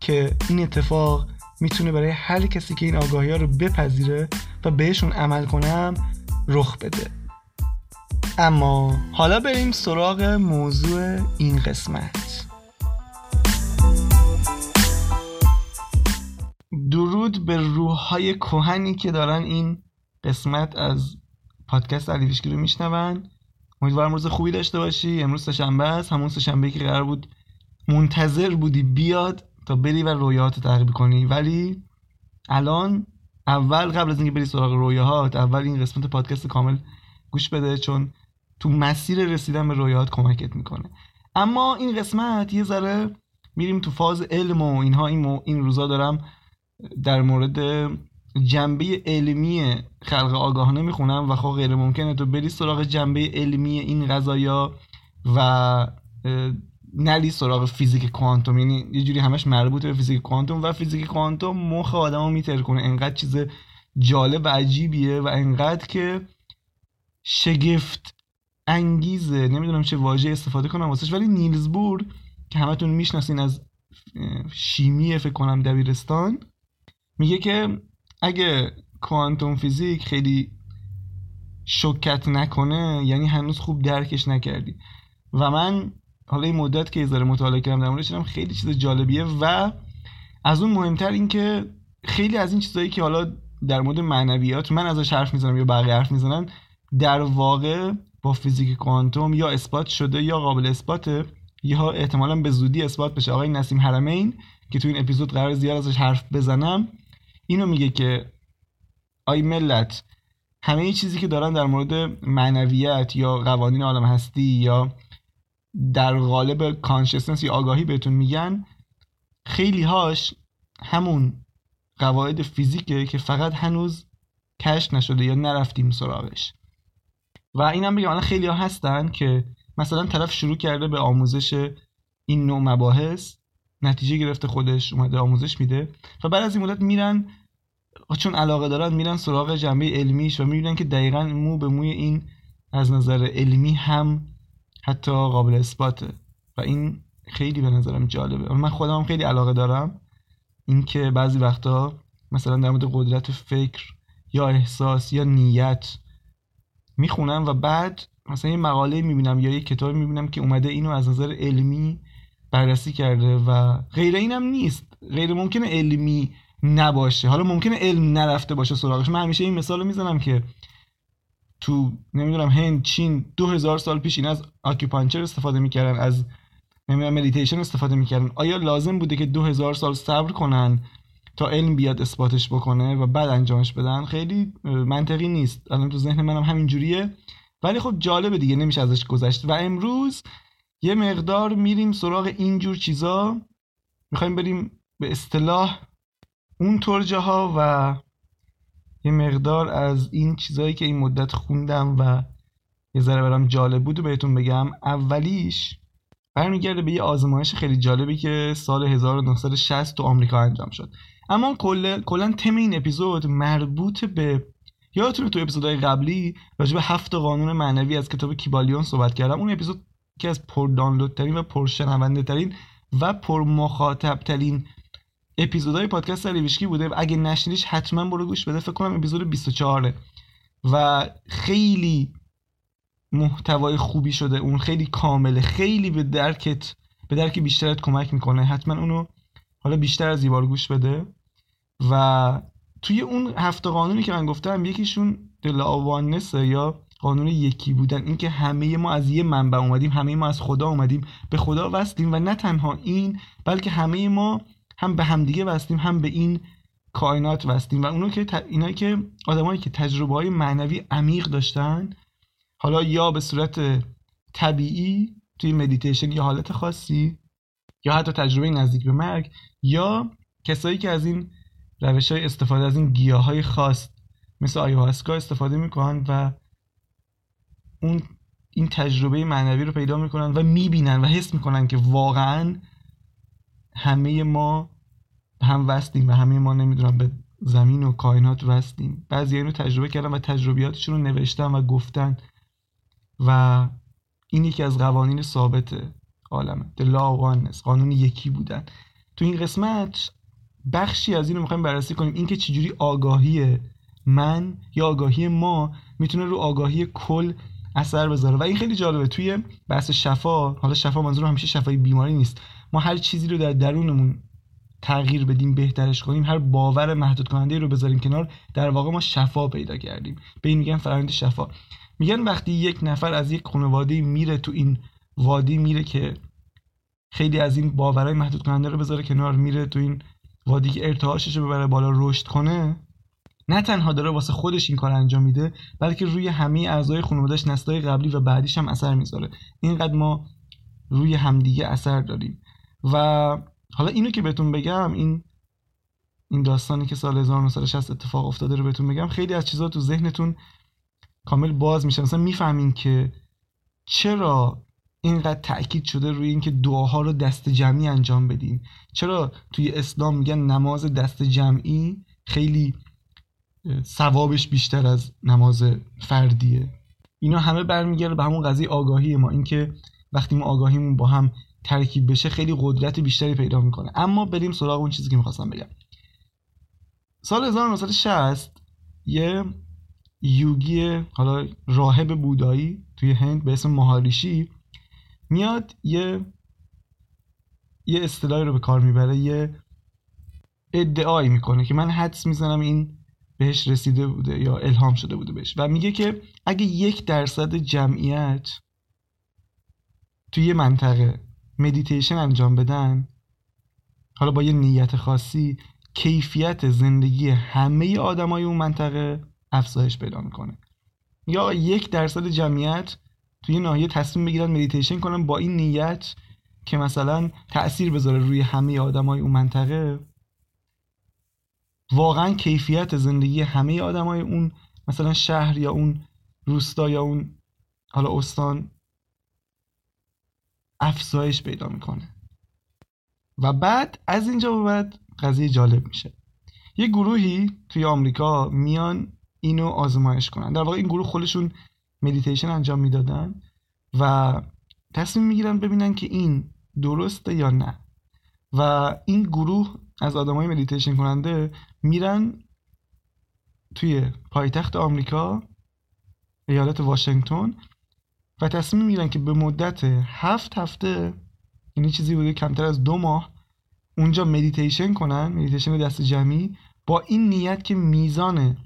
که این اتفاق می‌تونه برای هر کسی که این آگاهی ها رو بپذیره و بهشون عمل کنم رخ بده. اما حالا بریم سراغ موضوع این قسمت. درود به روحهای کوهنی که دارن این قسمت از پادکست علی رو میشنون. امیدوارم روز خوبی داشته باشی. امروز شنبه است. همون شنبه که قرار بود منتظر بودی بیاد. تا بری و رویاهات تحقیق کنی. ولی الان اول قبل از اینکه بری سراغ رویاهات اول این قسمت پادکست کامل گوش بده چون تو مسیر رسیدن به رویاهات کمکت می‌کنه. اما این قسمت یه ذره میریم تو فاز علم و اینها. این, این روزا دارم در مورد جنبه علمی خلق آگاهانه می‌خونم و خب غیر ممکنه تو بری سراغ جنبه علمی این غذایا و نلی سراغ فیزیک کوانتوم. یعنی یه جوری همش مربوط به فیزیک کوانتوم و فیزیک کوانتوم مخ آدمو میتر کنه. انقدر چیز جالب و عجیبیه و انقدر که شگفت انگیزه. نمی‌دونم چه واژه استفاده کنم واسش. ولی نیلز بور که همتون می‌شناسین از شیمی فکر کنم دبیرستان میگه که اگه کوانتوم فیزیک خیلی شکت نکنه یعنی هنوز خوب درکش نکردی. و من حالا این مدت که ذره مطالعه کردم در موردش خیلی چیز جالبیه و از اون مهمتر این که خیلی از این چیزهایی که حالا در مورد معنویات من ازش حرف می‌زنم یا بقیه حرف می‌زنن در واقع با فیزیک کوانتوم یا اثبات شده یا قابل اثباته یا احتمالا به زودی اثبات بشه. آقای نسیم حرمین که تو این اپیزود قرار زیاد ازش حرف بزنم اینو میگه که آی ملت همه چیزی که دارن در مورد معنویت یا قوانین عالم هستی یا در قالب کانشسنس یا آگاهی بهتون میگن خیلی هاش همون قواعد فیزیکه که فقط هنوز کشف نشده یا نرفتیم سراغش. و اینم بگم الان خیلی ها هستن که مثلا طرف شروع کرده به آموزش این نوع مباحث نتیجه گرفته خودش اومده آموزش میده و بعد از این مدت میرن چون علاقه دارن میرن سراغ جنبه علمیش و می‌بینن که دقیقا مو به موی این از نظر علمی هم حتی قابل اثباته و این خیلی به نظرم جالبه. من خودم خیلی علاقه دارم اینکه بعضی وقتا مثلا در مورد قدرت فکر یا احساس یا نیت می‌خونم و بعد مثلا یه مقاله می‌بینم یا یه کتاب می‌بینم که اومده اینو از نظر علمی بررسی کرده و غیر اینم نیست. غیر ممکنه علمی نباشه. حالا ممکنه علم نرفته باشه سراغش. من همیشه این مثال می‌زنم که تو نمی‌دونم هند چین دو هزار سال پیش این از acupuncture استفاده می‌کردن از نمی‌دونم مدیتیشن استفاده می‌کردن. آیا لازم بوده که دو هزار سال صبر کنن تا علم بیاد اثباتش بکنه و بعد انجامش بدن؟ خیلی منطقی نیست. الان تو ذهن منم همین جوریه. ولی خب جالبه دیگه نمیشه ازش گذشت. و امروز یه مقدار میریم سراغ اینجور چیزا. می‌خوایم بریم به اصطلاح اون ترجه ها و یه مقدار از این چیزهایی که این مدت خوندم و یه ذره برام جالب بود و بهتون بگم اولیش برمیگرده به یه آزمایش خیلی جالبی که سال 1960 تو آمریکا انجام شد. اما کلا تم این اپیزود مربوط به یادتونه تو اپیزودهای قبلی راجع به هفت قانون معنوی از کتاب کیبالیون صحبت کردم. اون اپیزود که از پر دانلود ترین و پر ترین و پر مخاطب ترین اپیزودهای پادکست ریویشکی بوده. اگه نشنیدیش حتما برو گوش بده. فکر کنم اپیزود 24 و خیلی محتوای خوبی شده. اون خیلی کامله. خیلی به درکت به درک بیشترت کمک می‌کنه. حتما اونو حالا بیشتر از یه گوش بده. و توی اون هفته قانونی که من گفتم یکیشون دل یا قانون یکی بودن. اینکه همه ما از یه منبع اومدیم همه ما از خدا اومدیم. به خدا وصلیم و نه تنها این بلکه همه ما هم به همدیگه وستیم هم به این کائنات وستیم و اونو که ت... اینایی که آدمایی که تجربه های معنوی عمیق داشتن حالا یا به صورت طبیعی توی مدیتیشن یا حالت خاصی یا حتی تجربه نزدیک به مرگ یا کسایی که از این روش های استفاده از این گیاه های خاص مثل آیواسکا استفاده می‌کنن و اون این تجربه معنوی رو پیدا می‌کنن و می‌بینن و حس می‌کنن که واقعا همه ما هم وستیم و همه ما نمی‌دونم به زمین و کائنات وستیم. بعضی اینو تجربه کردن و تجربیاتشون رو نوشتن و گفتن و این یکی از قوانین ثابت عالمه. The Law قانون یکی بودن. تو این قسمت بخشی از اینو می‌خوایم بررسی کنیم. اینکه چجوری آگاهی من یا آگاهی ما می‌تونه رو آگاهی کل اثر بذاره. و این خیلی جالبه. توی بحث شفا حالا شفا منظور همیشه شفای بیماری نیست. ما هر چیزی رو در درونمون تغییر بدیم بهترش کنیم هر باور محدود کننده رو بذاریم کنار در واقع ما شفا پیدا کردیم. به این میگن فرآیند شفا. میگن وقتی یک نفر از یک خانواده میره تو این وادی میره که خیلی از این باورهای محدود کننده رو بذاره کنار میره تو این وادی که ارتعاشش رو ببره بالا رشد کنه نه تنها داره واسه خودش این کار انجام میده بلکه روی همه اعضای خانوادهش نسلای قبلی و بعدیش هم اثر می‌ذاره. اینقدر ما روی همدیگه اثر داریم. و حالا اینو که بهتون بگم این این داستانی که سال 1960 اتفاق افتاده رو بهتون بگم خیلی از چیزها تو ذهنتون کامل باز میشه. مثلا می‌فهمین که چرا اینقدر تاکید شده روی اینکه دعاها رو دست جمعی انجام بدیم چرا توی اسلام میگن نماز دست جمعی خیلی ثوابش بیشتر از نماز فردیه. اینا همه برمیگرده به همون قضیه آگاهی ما. اینکه وقتی ما آگاهیمون با هم ترکیب بشه خیلی قدرت بیشتری پیدا می‌کنه. اما بریم سراغ اون چیزی که می‌خواستم بگم. سال 1960 یه یوگی حالا راهب بودایی توی هند به اسم مهاریشی میاد یه یه اصطلاحی رو به کار می‌بره یه ادعایی می‌کنه که من حدس می‌زنم این بهش رسیده بوده یا الهام شده بوده بهش. و میگه که اگه یک درصد جمعیت توی یه منطقه مدیتیشن انجام بدن. حالا با یه نیت خاصی کیفیت زندگی همه آدمای اون منطقه افزایش پیدا می‌کنه. یا یک درصد جمعیت توی ناحیه تصمیم بگیرن مدیتیشن کنن با این نیت که مثلا تاثیر بذاره روی همه آدمای اون منطقه. واقعا کیفیت زندگی همه آدمای اون مثلا شهر یا اون روستا یا اون حالا استان افزایش پیدا می‌کنه. و بعد از اینجا به بعد قضیه جالب میشه. یه گروهی توی آمریکا میان اینو آزمایش کنن. در واقع این گروه خودشون مدیتیشن انجام می‌دادن و تصمیم می‌گیرن ببینن که این درسته یا نه. و این گروه از آدمای مدیتیشن کننده میرن توی پایتخت آمریکا ایالت واشنگتن و تصمیم می‌گیرن که به مدت هفت هفته یعنی چیزی بوده کمتر از دو ماه اونجا مدیتیشن کنن مدیتیشن دست جمعی با این نیت که میزان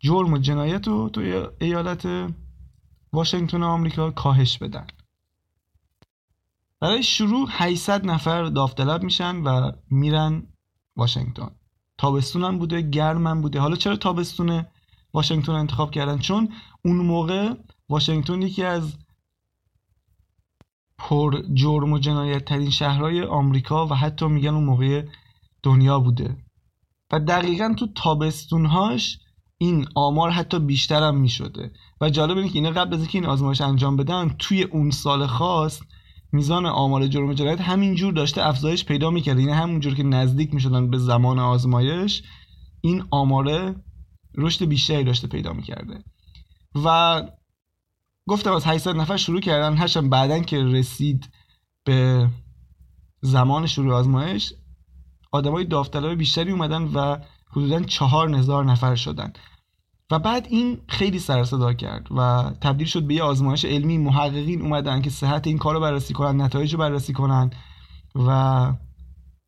جرم و جنایت رو توی ایالت واشنگتن آمریکا کاهش بدن. برای شروع 800 نفر داوطلب میشن و میرن واشنگتن. تابستون هم بوده گرم هم بوده. حالا چرا تابستون واشنگتن انتخاب کردن؟ چون اون موقع واشنگتن یکی از پر جرم و جنایت ترین شهرهای آمریکا و حتی میگن اون موقع دنیا بوده. و دقیقا تو تابستونهاش این آمار حتی بیشتر هم می‌شده. و جالب اینه که اینا قبل از اینکه این آزمایش انجام بدن توی اون سال خاص میزان آمار جرم و جنایت همینجور داشته افزایش پیدا می‌کرده یعنی همونجور که نزدیک می‌شدن به زمان آزمایش این آماره رشد بیشتری داشته پیدا می‌کرده. و گفتم از 800 نفر شروع کردن هرچند بعدا که رسید به زمان شروع آزمایش آدمای داوطلب بیشتری اومدن و حدودا چهار هزار نفر شدن. و بعد این خیلی سر صدا کرد و تبدیل شد به یه آزمایش علمی. محققین اومدن که صحت این کار رو بررسی کنن نتایج رو بررسی کنن و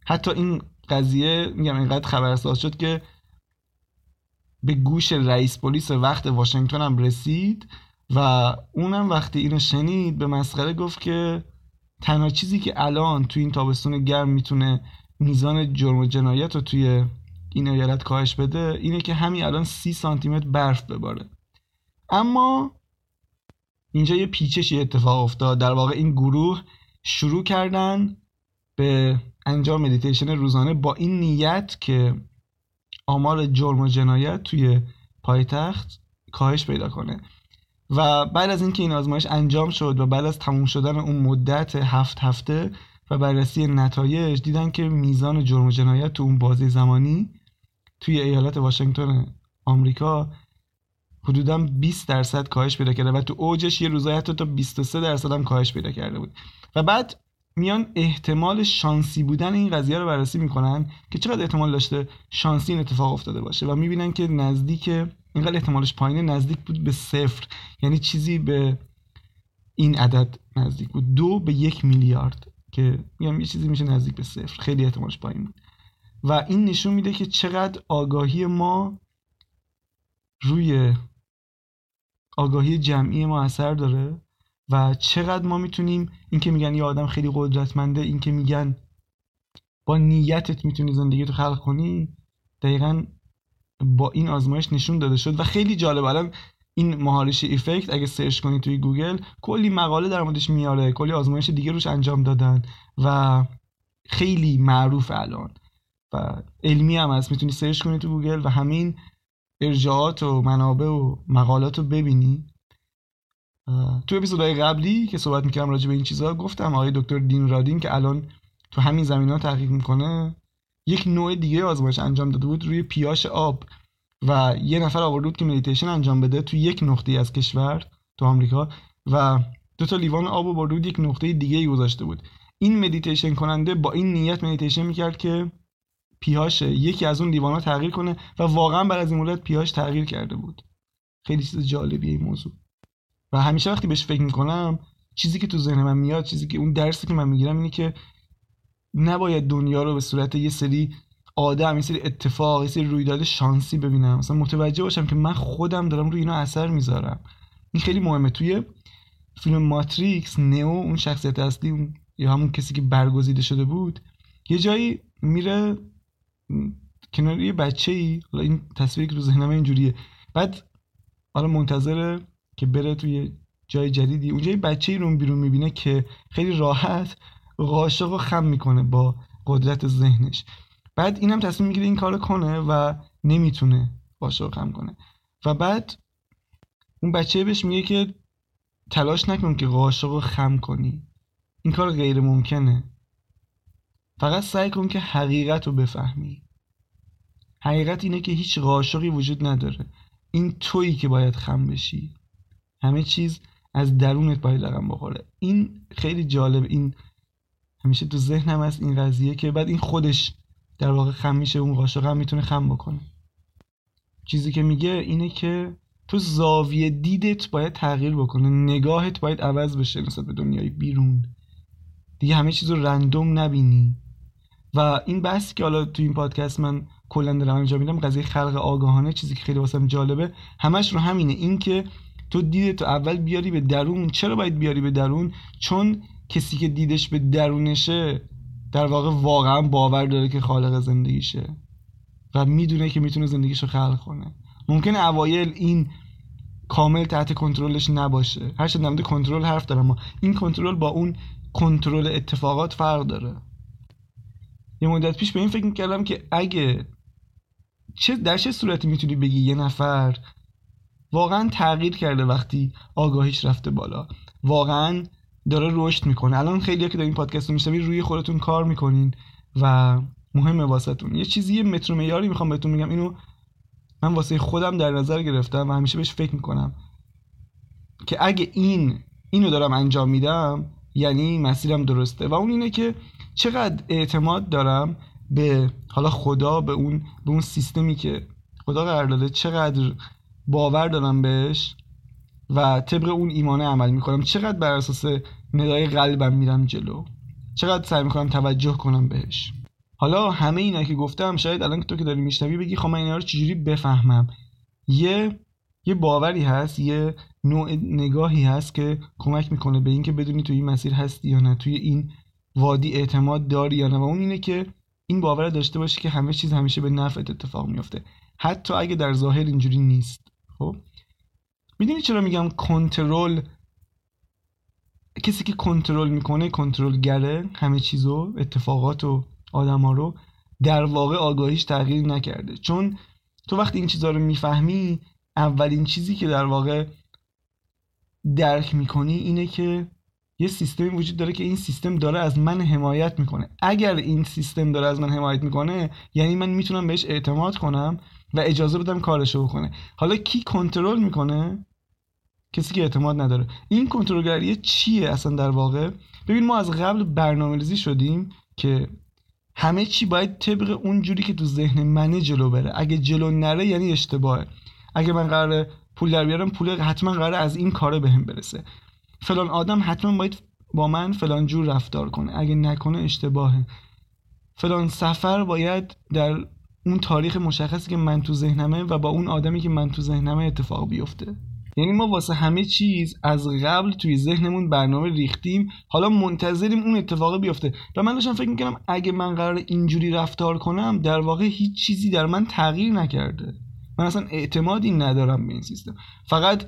حتی این قضیه میگم اینقدر خبرساز شد که به گوش رئیس پلیس وقت واشنگتن هم رسید. و اونم وقتی اینو شنید به مسخره گفت که تنها چیزی که الان توی این تابستون گرم می‌تونه میزان جرم و جنایت رو توی این ایالت کاهش بده اینه که همین الان سی سانتی متر برف بباره. اما اینجا یه پیچشی اتفاق افتاد. در واقع این گروه شروع کردن به انجام مدیتیشن روزانه با این نیت که آمار جرم و جنایت توی پایتخت کاهش پیدا کنه. و بعد از اینکه این آزمایش انجام شد و بعد از تموم شدن اون مدت هفت هفته و بررسی نتایج دیدن که میزان جرم و جنایت تو اون بازه زمانی توی ایالت واشنگتن آمریکا حدودا 20 درصد کاهش پیدا کرده و تو اوجش یه روزای حتی تا 23 درصد هم کاهش پیدا کرده بود. و بعد میان احتمال شانسی بودن این قضیه رو بررسی می‌کنن که چقدر احتمال داشته شانسی این اتفاق افتاده باشه و می‌بینن که نزدیک اینقدر احتمالش پایینه نزدیک بود به صفر. یعنی چیزی به این عدد نزدیک بود. دو به یک میلیارد که میگم یه چیزی میشه نزدیک به صفر. خیلی احتمالش پایین بود. و این نشون میده که چقدر آگاهی ما روی آگاهی جمعی ما اثر داره و چقدر ما می‌تونیم این که میگن یه آدم خیلی قدرتمنده این که میگن با نیتت می‌تونی زندگی رو خلق کنی دقیقا با این آزمایش نشون داده شد و خیلی جالب. الان این Maharishi effect اگه سرچ کنی توی گوگل کلی مقاله در موردش میاره کلی آزمایش دیگه روش انجام دادن و خیلی معروف الان. و علمی هم هست. می‌تونی سرچ کنی تو گوگل و همین ارجاعات و منابع و مقالات رو ببینی. تو اپیزودهای قبلی که صحبت می‌کردم راجع به این چیزها گفتم آقای دکتر دین رادین که الان تو همین زمینه تحقیق می‌کنه یک نوع دیگه آزمایش انجام داده بود روی pH آب و یه نفر آورده بود که مدیتیشن انجام بده تو یک نقطه از کشور تو آمریکا و دو تا لیوان آب برده بود یک نقطه دیگه گذاشته بود. این مدیتیشن کننده با این نیت مدیتیشن می‌کرد که pH یکی از اون لیوان ها تغییر کنه و واقعا بعد از این مدت pH تغییر کرده بود. خیلی چیز جالبیه این موضوع. و همیشه وقتی بهش فکر می‌کنم چیزی که تو ذهن من میاد چیزی که اون درسی که من می‌گیرم اینه که نباید دنیا رو به صورت یه سری آدم یه سری اتفاق یه سری رویداد شانسی ببینم. مثلا متوجه باشم که من خودم دارم روی اینا اثر می‌ذارم. این خیلی مهمه. توی فیلم ماتریکس نئو اون شخصیت اصلی یا همون کسی که برگزیده شده بود یه جایی میره کنار یه بچه ای حالا این تصویری که رو ذهنم اینجوریه. بعد حالا منتظره که بره توی جای جدیدی. اونجا یه بچه ای رو بیرون می‌بینه که خیلی راحت قاشق رو خم می‌کنه با قدرت ذهنش. بعد اینم تصمیم می‌گیره این کارو کنه و نمی‌تونه قاشق خم کنه. و بعد اون بچه بهش میگه که تلاش نکن که قاشق رو خم کنی. این کار غیر ممکنه. فقط سعی کن که حقیقت رو بفهمی. حقیقت اینه که هیچ قاشقی وجود نداره. این تویی که باید خم بشی. همه چیز از درونت باید رقم بخوره. این خیلی جالب. این همیشه تو ذهنم هست این قضیه که بعد این خودش در واقع خم میشه اون قاشق هم می‌تونه خم بکنه. چیزی که میگه اینه که تو زاویه دیدت باید تغییر بکنه نگاهت باید عوض بشه نسبت به دنیای بیرون. دیگه همه چیز رو رندوم نبینی. و این بحثی که حالا تو این پادکست من کلا دارم انجام میدم قضیه خلق آگاهانه چیزی که خیلی واسم جالبه همش رو همینه. این که تو دیدت تو اول بیاری به درون چرا باید بیاری به درون؟ چون کسی که دیدش به درونشه در واقع واقعا باور داره که خالق زندگیشه و می‌دونه که می‌تونه زندگیشو خلق کنه. ممکنه اوایل این کامل تحت کنترلش نباشه. هر چه کنترل حرف دارم ما این کنترل با اون کنترل اتفاقات فرق داره. یه مدت پیش به این فکر می‌کردم که اگه چه در چه صورتی می‌تونی بگی یه نفر واقعا تغییر کرده وقتی آگاهیش رفته بالا؟ واقعا داره رشد می‌کنه. الان خیلی که این پادکست رو میشنوید روی خودتون کار می‌کنین و مهمه واسهتون. یه چیزی یه متر معیاری می‌خوام بهتون میگم اینو من واسه خودم در نظر گرفتم و همیشه بهش فکر می‌کنم که اگه این اینو دارم انجام میدم یعنی مسیرم درسته. و اون اینه که چقدر اعتماد دارم به حالا خدا به اون به اون سیستمی که خدا قرار داده چقدر باور دارم بهش و طبق اون ایمانه عمل می‌کنم. چقدر بر اساس ندای قلبم میرم جلو؟ چقدر سعی می‌کنم توجه کنم بهش؟ حالا همه اینا که گفتم شاید الان تو که داری میشنوی بگی خب من اینا رو چجوری بفهمم؟ یه یه باوری هست یه نوع نگاهی هست که کمک می‌کنه به اینکه بدونی توی این مسیر هستی یا نه توی این وادی اعتماد داری یا نه. و اون اینه که این باور داشته باشی که همه چیز همیشه به نفعت اتفاق میفته حتی اگه در ظاهر اینجوری نیست خب؟ می‌دونی چرا میگم کنترل؟ کسی که کنترل می‌کنه کنترلگره همه چیزو اتفاقات و آدما رو در واقع آگاهیش تغییر نکرده. چون تو وقتی این چیزها رو می‌فهمی اولین چیزی که در واقع درک می‌کنی اینه که یه سیستمی وجود داره که این سیستم داره از من حمایت می‌کنه. اگر این سیستم داره از من حمایت می‌کنه یعنی من می‌تونم بهش اعتماد کنم و اجازه بدم کارشو بکنه. حالا کی کنترل می‌کنه؟ کسی که اعتماد نداره. این کنترلگری چیه اصلا در واقع؟ ببین ما از قبل برنامه ریزی شدیم که همه چی باید طبق اون جوری که تو ذهن منه جلو بره. اگه جلو نره یعنی اشتباهه. اگه من قرار پول در بیارم پول حتما قراره از این کاره بهم برسه. فلان آدم حتما باید با من فلان جور رفتار کنه. اگه نکنه اشتباهه. فلان سفر باید در اون تاریخ مشخصی که من تو ذهنمه و با اون آدمی که من تو ذهنمه اتفاق بیفته. یعنی ما واسه همه چیز از قبل توی ذهنمون برنامه ریختیم حالا منتظریم اون اتفاق بیفته. و من داشتم فکر می‌کنم اگه من قرار اینجوری رفتار کنم در واقع هیچ چیزی در من تغییر نکرده. من اصلا اعتمادی ندارم به این سیستم. فقط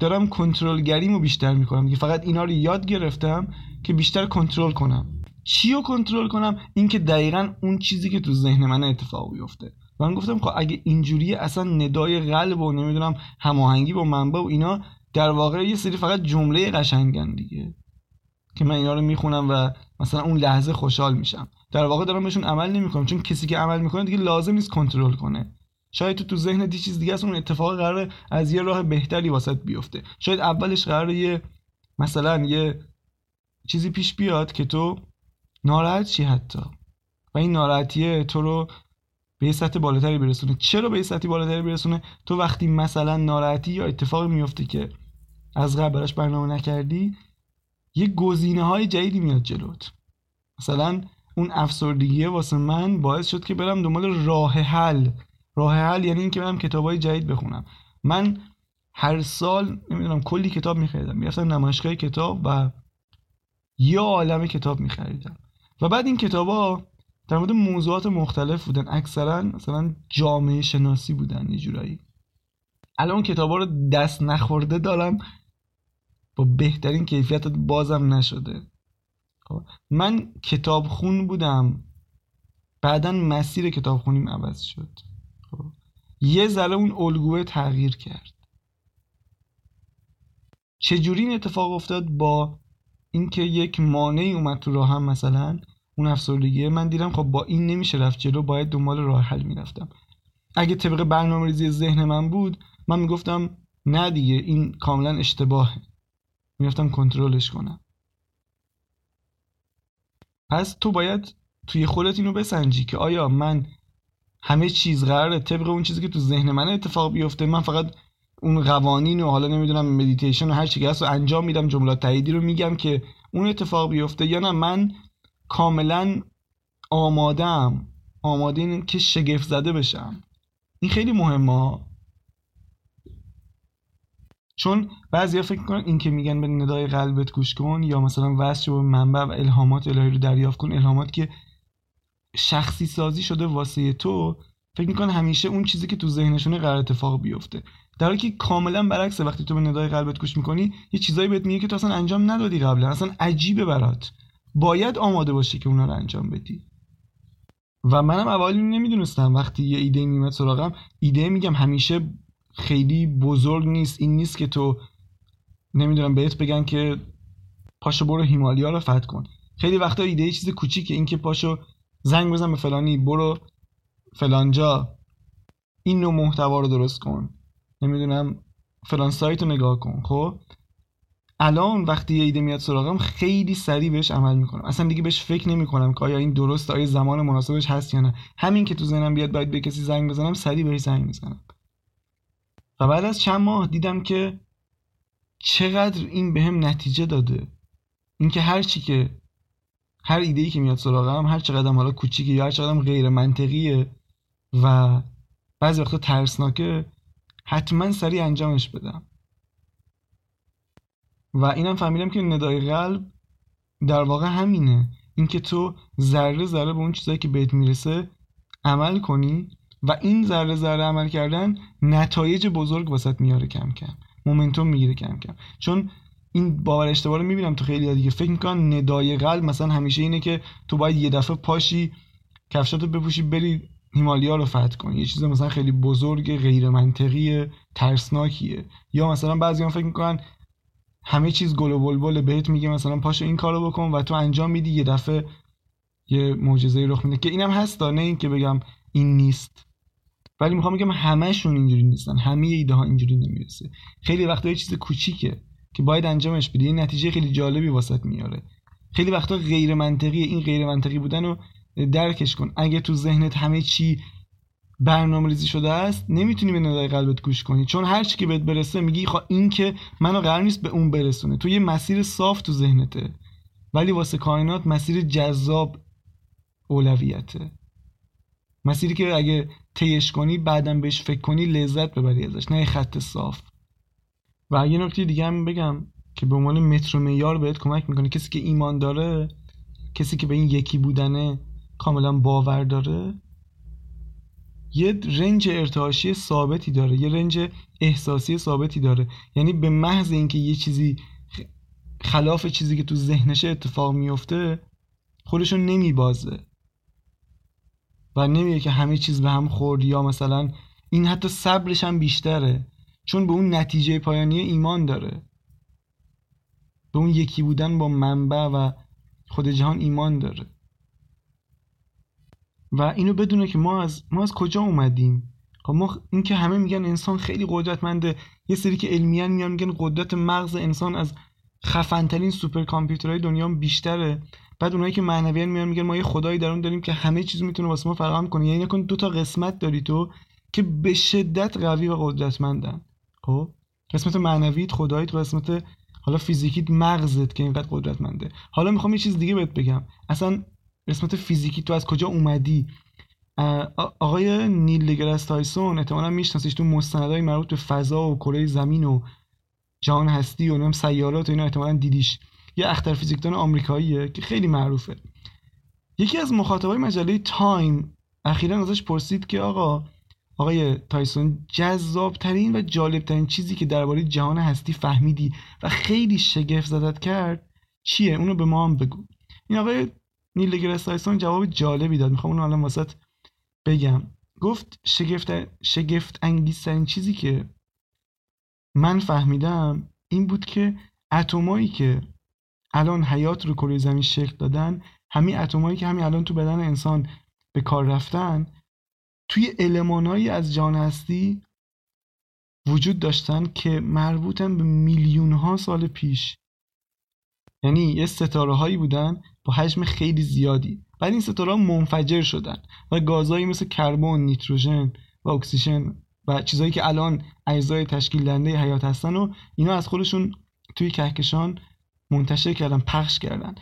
دارم کنترلگریمو بیشتر می‌کنم. که فقط اینا رو یاد گرفتم که بیشتر کنترل کنم. چی رو کنترل کنم؟ اینکه دقیقا اون چیزی که تو ذهن من اتفاق بیفته. من گفتم خب اگه اینجوری اصلا ندای قلب و نمی‌دونم هماهنگی با منبع و اینا در واقع یه سری فقط جمله قشنگن دیگه که من اینا رو می‌خونم و مثلا اون لحظه خوشحال میشم. در واقع دارم بهشون عمل نمی‌کنم چون کسی که عمل می‌کنه دیگه لازم نیست کنترل کنه. شاید تو تو ذهن دی چیز دیگه است اون اتفاق قراره از یه راه بهتری واسط بیفته. شاید اولش قراره یه مثلا یه چیزی پیش بیاد که تو ناراحت چی حتی. و این ناراحتیه تو رو به یه سطح بالاتری برسونه. چرا به یه سطح بالاتری برسونه؟ تو وقتی مثلا ناراحتی یا اتفاقی میفته که از قبل براش برنامه نکردی یه گزینه های جدیدی میاد جلوت. مثلا اون افسردگی واسه من باعث شد که برم دنبال راه حل. راه حل یعنی اینکه برم کتابای جدید بخونم. من هر سال نمی‌دونم کلی کتاب میخریدم. می‌رفتم نمایشگاه کتاب و یه عالم کتاب میخریدم. و بعد این کتابا در مورد موضوعات مختلف بودن. اکثرا مثلا جامعه شناسی بودن یه جورایی. الان کتابا رو دست نخورده دارم. با بهترین کیفیت بازم نشده. خب، من کتاب خون بودم. بعدا مسیر کتاب خونیم عوض شد. خب، یه ذره اون الگوه تغییر کرد. چجوری این اتفاق افتاد با اینکه یک مانعی اومد تو راهم مثلا؟ اون افسردگی من دیدم خب با این نمیشه رفت جلو باید دنبال راه حل می‌رفتم. اگه طبق برنامه ریزی ذهن من بود من می‌گفتم نه دیگه این کاملا اشتباهه. می‌رفتم کنترلش کنم. پس تو باید توی خودت اینو بسنجی که آیا من همه چیز قراره طبق اون چیزی که تو ذهن من اتفاق بیفته من فقط اون قوانین و حالا نمی‌دونم مدیتیشن و هر چی که هست رو انجام میدم جملات تاییدی رو میگم که اون اتفاق بیفته یا نه. من کاملا آمادم آماده این که شگفت زده بشم. این خیلی مهمه. چون بعضیا فکر کنن این که میگن به ندای قلبت گوش کن یا مثلا وصل به منبع و الهامات الهی رو دریافت کن. الهامات که شخصی سازی شده واسه تو فکر می‌کنن همیشه اون چیزی که تو ذهنشونه قرار اتفاق بیفته. در حالی که کاملا برعکسه. وقتی تو به ندای قلبت گوش می‌کنی یه چیزایی بهت میگه که تو اصلا انجام ندادی قبلا. اصلا عجیبه برات. باید آماده باشی که اونا رو انجام بدی. و منم اولی نمی‌دونستم وقتی یه ایده میمد سراغم ایده میگم همیشه خیلی بزرگ نیست این نیست که تو نمی‌دونم بهت بگن که پاشو برو هیمالیا رو فتح کن. خیلی وقتا ایده یه چیز کوچیکه این که پاشو زنگ بزن به فلانی برو فلانجا این نوع محتوا رو درست کن. نمی‌دونم فلان سایت رو نگاه کن خب؟ الان وقتی یه ایده میاد سراغم خیلی سریع بهش عمل می‌کنم. اصلا دیگه بهش فکر نمی‌کنم که آیا این درست آیا زمان مناسبش هست یا نه. همین که تو ذهنم بیاد باید به کسی زنگ بزنم سریع بهش زنگ می‌زنم. و بعد از چند ماه دیدم که چقدر این بهم نتیجه داده. اینکه هر چی که هر ایده ای که میاد سراغم هر چقدر حالا کوچیکه یا هر چقدر غیر منطقیه و بعضی وقتا ترسناکه حتما سریع انجامش بدم. و اینم فهمیدم که ندای قلب در واقع همینه. اینکه تو ذره ذره به اون چیزایی که بهت می‌رسه عمل کنی و این ذره ذره عمل کردن نتایج بزرگ واسط میاره کم کم. مومنتوم می‌گیره کم کم. چون این باور اشتباه رو می‌بینم تو خیلی دیگه. فکر می‌کنن ندای قلب مثلا همیشه اینه که تو باید یه دفعه پاشی کفشاتو بپوشی بری هیمالیا رو فتح کنی یه چیز مثلا خیلی بزرگ غیر منطقی ترسناکیه. یا مثلا بعضی فکر می‌کنن همه چیز گل و بلبل بهت میگه مثلا پاشو این کارو بکن و تو انجام میدی. یه دفعه یه معجزه رخ میده. که اینم هست نه این که بگم این نیست. ولی می‌خوام بگم همهشون اینجوری نیستن. همه ایده ها اینجوری نمی‌رسه. خیلی وقتا یه چیز کوچیکه که باید انجامش بدی. این نتیجه خیلی جالبی واسط میاره. خیلی وقتا غیر منطقی این غیر منطقی بودن رو درکش کن. اگه تو ذهنت همه چی برنامه ریزی شده است نمی‌تونی به ندای قلبت گوش کنی. چون هر چی که بهت برسه میگی خب این که منو قرار نیست به اون برسونه. تو یه مسیر صاف تو ذهنته ولی واسه کائنات مسیر جذاب اولویته. مسیری که اگه طیش کنی بعدم بهش فکر کنی لذت ببری ازش نه خط صاف. و یه نکته دیگه هم بگم که به عنوان متر و معیار بهت کمک می‌کنه. کسی که ایمان داره کسی که به این یکی بودنه کاملا باور داره. یه رنج ارتعاشی ثابتی داره یه رنج احساسی ثابتی داره. یعنی به محض اینکه یه چیزی خلاف چیزی که تو ذهنشه اتفاق میفته خودشو نمیبازه. و نمیگه که همه چیز به هم خورد یا مثلا این حتی صبرش هم بیشتره چون به اون نتیجه پایانی ایمان داره. به اون یکی بودن با منبع و خود جهان ایمان داره. و اینو بدونه که ما از ما از کجا اومدیم. خب ما این که همه میگن انسان خیلی قدرتمنده. یه سری که علمیان میان میگن قدرت مغز انسان از خفنترین سوپر کامپیوترهای دنیا بیشتره. بعد اونایی که معنویان میان میگن ما یه خدایی درون داریم که همه چیز می‌تونه واسه ما فراهم کنه. یعنی نکن دو تا قسمت داری تو که به شدت قوی و قدرتمندن. خب؟ قسمت معنویت خداییت قسمت حالا فیزیکیت مغزت که اینقدر قدرتمنده. حالا می‌خوام یه چیز دیگه بهت بگم. اصلا قسمت فیزیکی تو از کجا اومدی؟ آقای نیل دگراس تایسون احتمالا میشناسیش تو مستندهای مربوط به فضا و کره زمین و جهان هستی و نم سیارات و اینا احتمالا دیدیش. یه اختر فیزیکدان آمریکاییه که خیلی معروفه. یکی از مخاطبای مجله تایم اخیرا ازش پرسید که آقا آقای تایسون جذابترین و جالبترین چیزی که درباره جهان هستی فهمیدی و خیلی شگفت زدت کرد چیه؟ اونو به ما هم بگو. این آقای نیل دیگرس تایسون جواب جالبی داد. می‌خوام اونو الان واسط بگم. گفت شگفت شگفت انگیزترین چیزی که من فهمیدم این بود که اتمایی که الان حیات رو کره زمین شکل دادن همین اتمایی که همین الان تو بدن انسان به کار رفتن توی المانایی از جان هستی وجود داشتن که مربوطن به میلیون ها سال پیش. یعنی یه ستاره هایی بودن با حجم خیلی زیادی. بعد این ستاره ها منفجر شدن و گازهایی مثل کربن، نیتروژن و اکسیژن و چیزهایی که الان اجزای تشکیل دهنده حیات هستن و اینا از خودشون توی کهکشان منتشر کردن پخش کردن.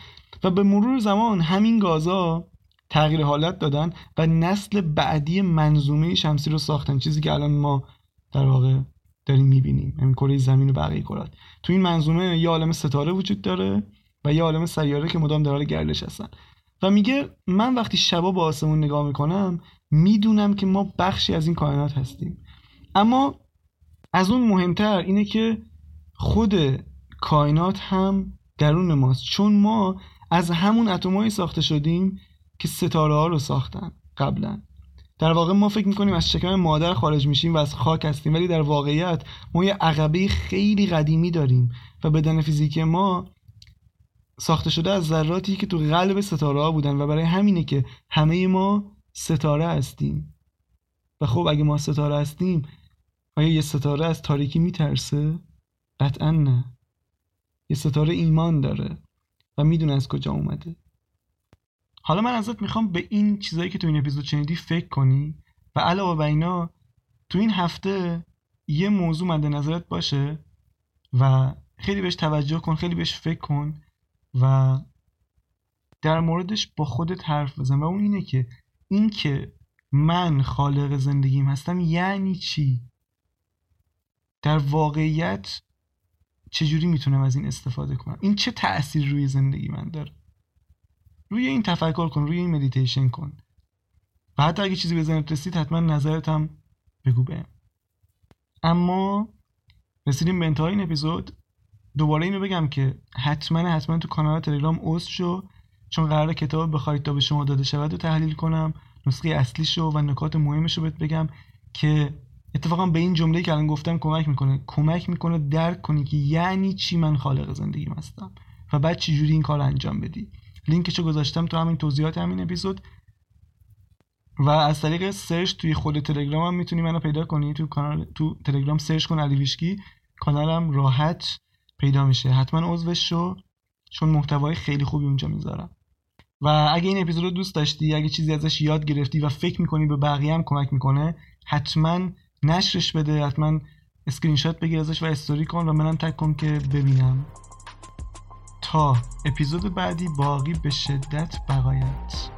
و به مرور زمان همین گازا تغییر حالت دادن و نسل بعدی منظومه شمسی رو ساختن چیزی که الان ما در واقع داریم می‌بینیم. یعنی کره زمین و بقیه کرات تو این منظومه یه عالم ستاره وجود داره و یه عالم سیاره که مدام در حال گردش هستن. و میگه من وقتی شبا با آسمون نگاه می‌کنم می‌دونم که ما بخشی از این کائنات هستیم. اما از اون مهمتر اینه که خود کائنات هم درون ماست. چون ما از همون اتمایی ساخته شدیم که ستاره ها رو ساختن قبلا. در واقع ما فکر می‌کنیم از شکم مادر خارج میشیم و از خاک هستیم ولی در واقعیت ما یه عقبه خیلی قدیمی داریم و بدن فیزیکی ما ساخته شده از ذراتی که تو قلب ستاره ها بودن و برای همینه که همه ما ستاره هستیم. و خب اگه ما ستاره هستیم آیا یه ستاره از تاریکی میترسه؟ قطعا نه. یه ستاره ایمان داره و می‌دونه از کجا اومده. حالا من ازت می‌خوام به این چیزایی که تو این اپیزود شنیدی فکر کنی و علاوه بر اینا تو این هفته یه موضوع مد نظرت باشه و خیلی بهش توجه کن خیلی بهش فکر کن و در موردش با خودت حرف بزن. و اون اینه که این که من خالق زندگیم هستم یعنی چی؟ در واقعیت چجوری می‌تونم از این استفاده کنم؟ این چه تأثیر روی زندگی من داره؟ روی این تفکر کن روی این مدیتیشن کن. و حتی اگه چیزی به ذهنت رسید حتما نظرت هم بگو بهم. اما رسیدیم به انتهای این اپیزود. دوباره اینو بگم که حتما حتما تو کانال تلگرام عضو شو. چون قرار کتاب بخواید تا به شما داده شود و تحلیل کنم نسخه اصلی شو و نکات مهمش رو بهت بگم که اتفاقا به این جمله که الان گفتم کمک می‌کنه. کمک می‌کنه درک کنی که یعنی چی من خالق زندگیم هستم و بعد چی جوری این کار انجام بدی. لینکشو گذاشتم تو همین توضیحات همین اپیزود. و از طریق search توی خود تلگرام هم می‌تونی منو پیدا کنی. تو کانال تو تلگرام search کن علی ویشکی. کانالم راحت پیدا میشه. حتما عضوش شو چون محتوای خیلی خوبی اونجا می‌ذارم. و اگه این اپیزود رو دوست داشتی اگه چیزی ازش یاد گرفتی و فکر می‌کنی به بقیه هم کمک می‌کنه حتما نشرش بده حتما اسکرین شات بگیر ازش و استوری کن و منم tag کن که ببینم. تا اپیزود بعدی باقی به شدت بقایت.